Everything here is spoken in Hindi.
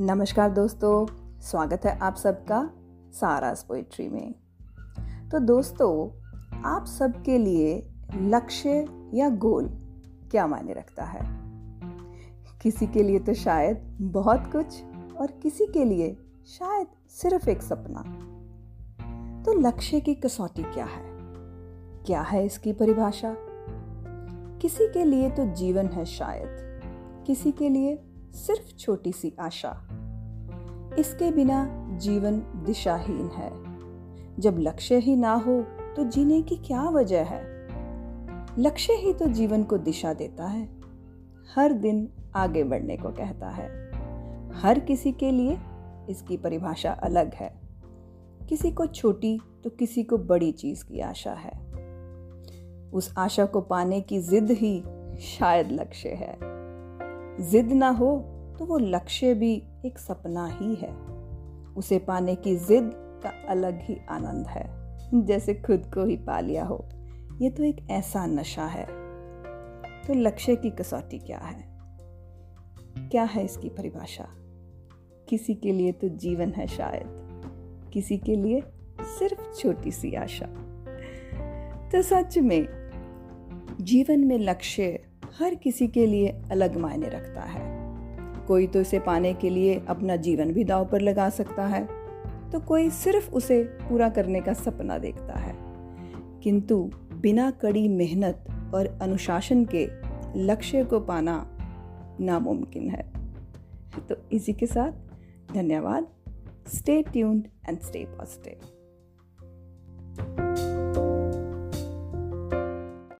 नमस्कार दोस्तों, स्वागत है आप सबका सारास पोइट्री में। तो दोस्तों, आप सबके लिए लक्ष्य या गोल क्या मायने रखता है? किसी के लिए तो शायद बहुत कुछ और किसी के लिए शायद सिर्फ़ एक सपना। तो लक्ष्य की कसौटी क्या है? क्या है इसकी परिभाषा? किसी के लिए तो जीवन है शायद, किसी के लिए सिर्फ़ छोटी सी आशा। इसके बिना जीवन दिशाहीन है। जब लक्ष्य ही ना हो तो जीने की क्या वजह है? लक्ष्य ही तो जीवन को दिशा देता है। हर दिन आगे बढ़ने को कहता है। हर किसी के लिए इसकी परिभाषा अलग है। किसी को छोटी तो किसी को बड़ी चीज़ की आशा है। उस आशा को पाने की जिद ही शायद लक्ष्य है। जिद ना हो तो वो लक्ष्य भी एक सपना ही है। उसे पाने की जिद का अलग ही आनंद है। जैसे खुद को ही पा लिया हो, ये तो एक ऐसा नशा है। तो लक्ष्य की कसौटी क्या है? क्या है इसकी परिभाषा? किसी के लिए तो जीवन है शायद। किसी के लिए सिर्फ़ छोटी सी आशा। तो सच में, जीवन में लक्ष्य हर किसी के लिए अलग मायने रखता है। कोई तो इसे पाने के लिए अपना जीवन भी दाव पर लगा सकता है तो कोई सिर्फ़ उसे पूरा करने का सपना देखता है। किंतु बिना कड़ी मेहनत और अनुशासन के लक्ष्य को पाना नामुमकिन है। तो इसी के साथ धन्यवाद। Stay tuned and stay positive